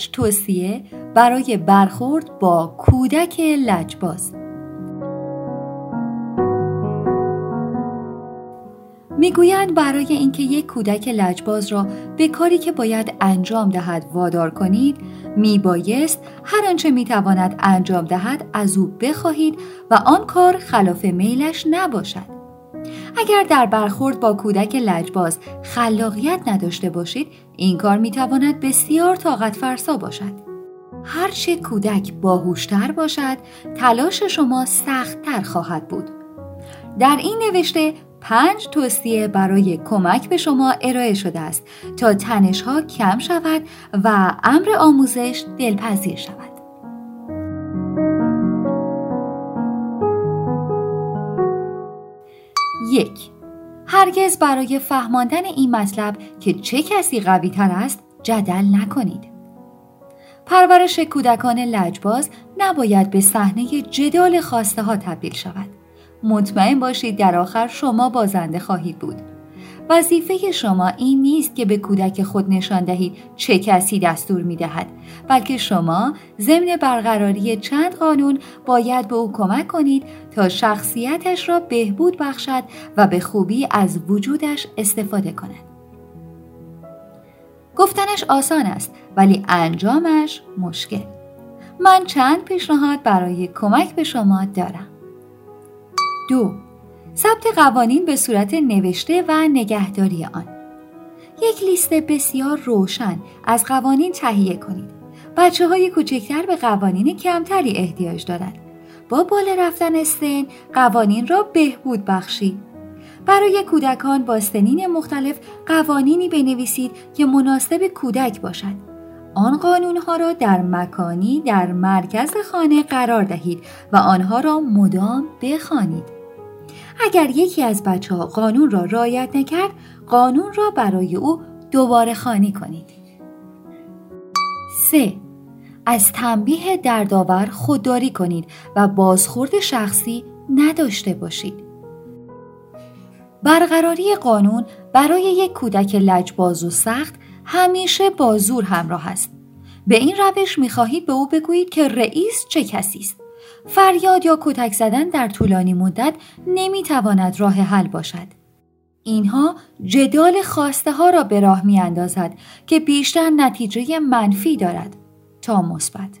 پنج توصیه برای برخورد با کودک لجباز. می‌گویند برای اینکه یک کودک لجباز را به کاری که باید انجام دهد وادار کنید میبایست هر آنچه می‌تواند انجام دهد از او بخواهید و آن کار خلاف میلش نباشد. اگر در برخورد با کودک لجباز خلاقیت نداشته باشید این کار می‌تواند بسیار طاقت فرسا باشد هرچه کودک باهوشتر باشد تلاش شما سختتر خواهد بود در این نوشته پنج توصیه برای کمک به شما ارائه شده است تا تنش ها کم شود و امر آموزش دلپذیر شود. یک هرگز برای فهماندن این مطلب که چه کسی قوی تر است جدل نکنید. پرورش کودکان لجباز نباید به صحنه جدال خواسته ها تبدیل شود. مطمئن باشید در آخر شما بازنده خواهید بود. وظیفه شما این نیست که به کودک خود نشان دهید چه کسی دستور می دهد بلکه شما ضمن برقراری چند قانون باید به او کمک کنید تا شخصیتش را بهبود بخشد و به خوبی از وجودش استفاده کند. گفتنش آسان است ولی انجامش مشکل. من چند پیشنهاد برای کمک به شما دارم. دو ثبت قوانین به صورت نوشته و نگهداری آن. یک لیست بسیار روشن از قوانین تهیه کنید. بچه های کوچکتر به قوانین کمتری احتیاج دارند. با بالا رفتن سن قوانین را بهبود بخشید. برای کودکان با سنین مختلف قوانینی بنویسید که مناسب کودک باشد. آن قانون ها را در مکانی در مرکز خانه قرار دهید و آنها را مدام بخوانید. اگر یکی از بچه ها قانون را رعایت نکرد قانون را برای او دوباره خانی کنید. 3. از تنبیه دردآور خودداری کنید و بازخورد شخصی نداشته باشید. برقراری قانون برای یک کودک لجباز و سخت همیشه با زور همراه است. به این روش می‌خواهید به او بگویید که رئیس چه کسی است. فریاد یا کتک زدن در طولانی مدت نمی‌تواند راه حل باشد. اینها جدال خواسته ها را به راه می اندازد که بیشتر نتیجه منفی دارد تا مثبت.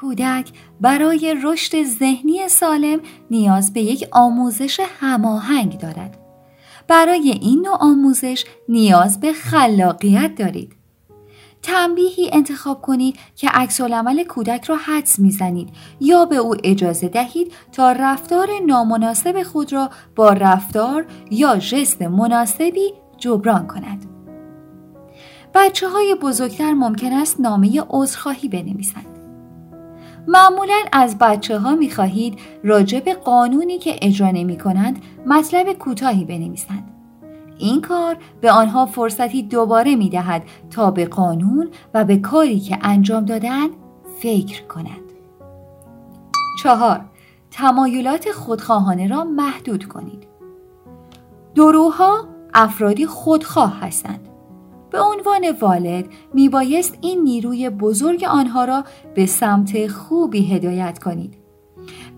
کودک برای رشد ذهنی سالم نیاز به یک آموزش هماهنگ دارد. برای این نوع آموزش نیاز به خلاقیت دارید. تنبیهی انتخاب کنید که عکس عمل کودک را حدس می‌زنید یا به او اجازه دهید تا رفتار نامناسب خود را با رفتار یا ژست مناسبی جبران کند. بچه های بزرگتر ممکن است نامه عذرخواهی بنویسند. معمولا از بچه ها می خواهید راجع به قانونی که اجرا نمی کنند مطلب کوتاهی بنویسند. این کار به آنها فرصتی دوباره می دهد تا به قانون و به کاری که انجام دادن فکر کنند. چهار تمایلات خودخواهانه را محدود کنید. دروها افرادی خودخواه هستند. به عنوان والد می بایست این نیروی بزرگ آنها را به سمت خوبی هدایت کنید.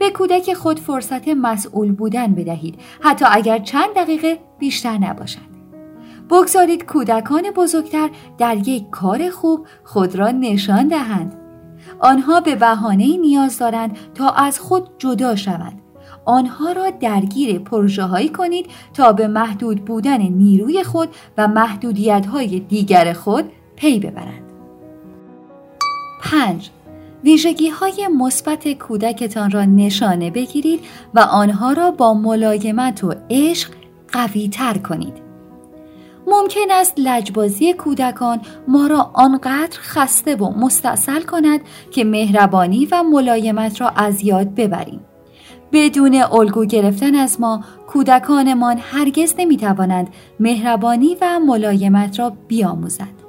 به کودک خود فرصت مسئول بودن بدهید. حتی اگر چند دقیقه بیشتر نباشد. بگذارید کودکان بزرگتر در یک کار خوب خود را نشان دهند. آنها به بهانه نیاز دارند تا از خود جدا شوند. آنها را درگیر پروژه هایی کنید تا به محدود بودن نیروی خود و محدودیت های دیگر خود پی ببرند. 5. ویژگی های مثبت کودکتان را نشانه بگیرید و آنها را با ملایمت و عشق قوی تر کنید. ممکن است لجبازی کودکان ما را آنقدر خسته و مستاصل کند که مهربانی و ملایمت را از یاد ببریم. بدون الگو گرفتن از ما کودکانمان هرگز نمی توانند مهربانی و ملایمت را بیاموزند.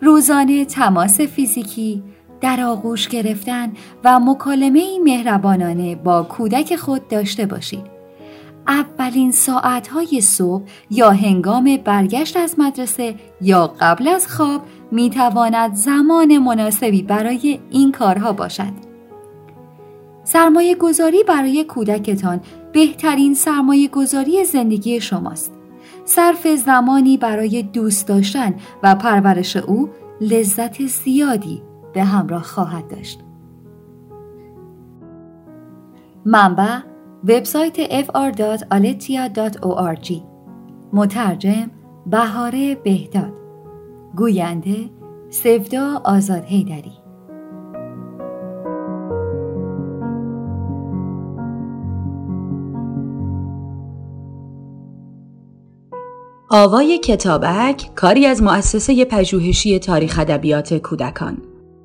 روزانه تماس فیزیکی، در آغوش گرفتن و مکالمه مهربانانه با کودک خود داشته باشید. اولین ساعتهای صبح یا هنگام برگشت از مدرسه یا قبل از خواب می تواند زمان مناسبی برای این کارها باشد. سرمایه گذاری برای کودکتان بهترین سرمایه گذاری زندگی شماست. صرف زمانی برای دوست داشتن و پرورش او لذت زیادی به همراه خواهد داشت. منبع وبسایت fr.aletia.org مترجم بهاره بهداد. گوینده سفدا آزاد هیدری آوای کتابک کاری از مؤسسه پژوهشی تاریخ ادبیات کودکان.